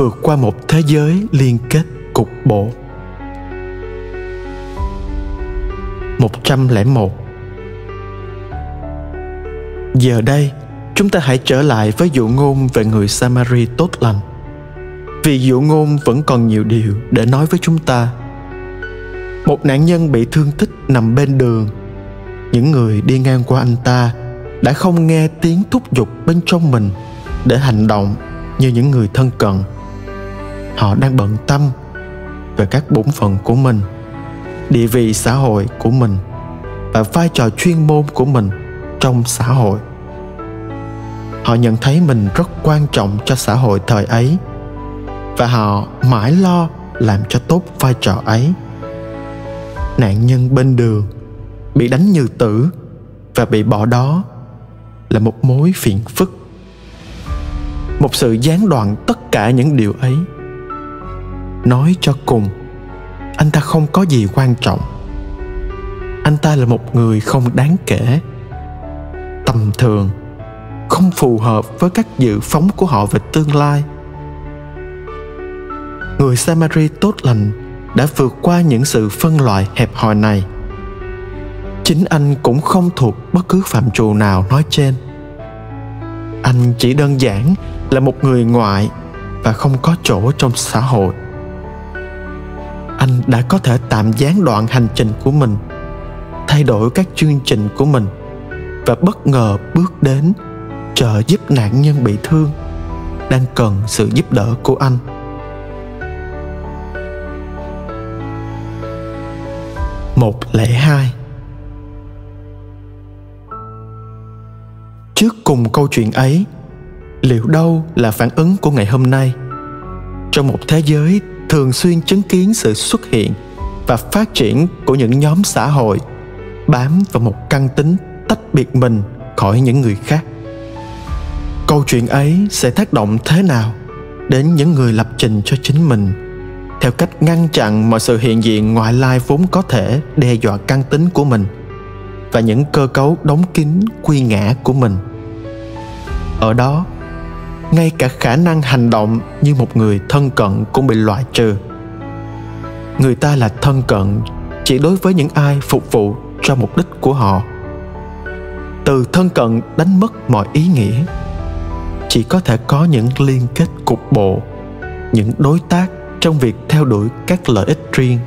vượt qua một thế giới liên kết cục bộ 101 Giờ đây, chúng ta hãy trở lại với dụ ngôn về người Samari tốt lành. Vì dụ ngôn vẫn còn nhiều điều để nói với chúng ta. Một nạn nhân bị thương tích nằm bên đường. Những người đi ngang qua anh ta đã không nghe tiếng thúc giục bên trong mình để hành động như những người thân cận. Họ đang bận tâm về các bổn phận của mình, địa vị xã hội của mình và vai trò chuyên môn của mình trong xã hội. Họ nhận thấy mình rất quan trọng cho xã hội thời ấy và họ mãi lo làm cho tốt vai trò ấy. Nạn nhân bên đường bị đánh như tử và bị bỏ đó là một mối phiền phức. Một sự gián đoạn tất cả những điều ấy nói cho cùng, anh ta không có gì quan trọng. Anh ta là một người không đáng kể, tầm thường, không phù hợp với các dự phóng của họ về tương lai. Người samari tốt lành đã vượt qua những sự phân loại hẹp hòi này. Chính anh cũng không thuộc bất cứ phạm trù nào nói trên. Anh chỉ đơn giản là một người ngoại và không có chỗ trong xã hội anh đã có thể tạm gián đoạn hành trình của mình, thay đổi các chương trình của mình và bất ngờ bước đến trợ giúp nạn nhân bị thương đang cần sự giúp đỡ của anh. Một lẻ hai. Trước cùng câu chuyện ấy, liệu đâu là phản ứng của ngày hôm nay trong một thế giới thường xuyên chứng kiến sự xuất hiện và phát triển của những nhóm xã hội, bám vào một căn tính tách biệt mình khỏi những người khác. Câu chuyện ấy sẽ tác động thế nào đến những người lập trình cho chính mình? Theo cách ngăn chặn mọi sự hiện diện ngoại lai vốn có thể đe dọa căn tính của mình và những cơ cấu đóng kín quy ngã của mình. Ở đó ngay cả khả năng hành động như một người thân cận cũng bị loại trừ. Người ta là thân cận chỉ đối với những ai phục vụ cho mục đích của họ. Từ thân cận đánh mất mọi ý nghĩa, chỉ có thể có những liên kết cục bộ, những đối tác trong việc theo đuổi các lợi ích riêng.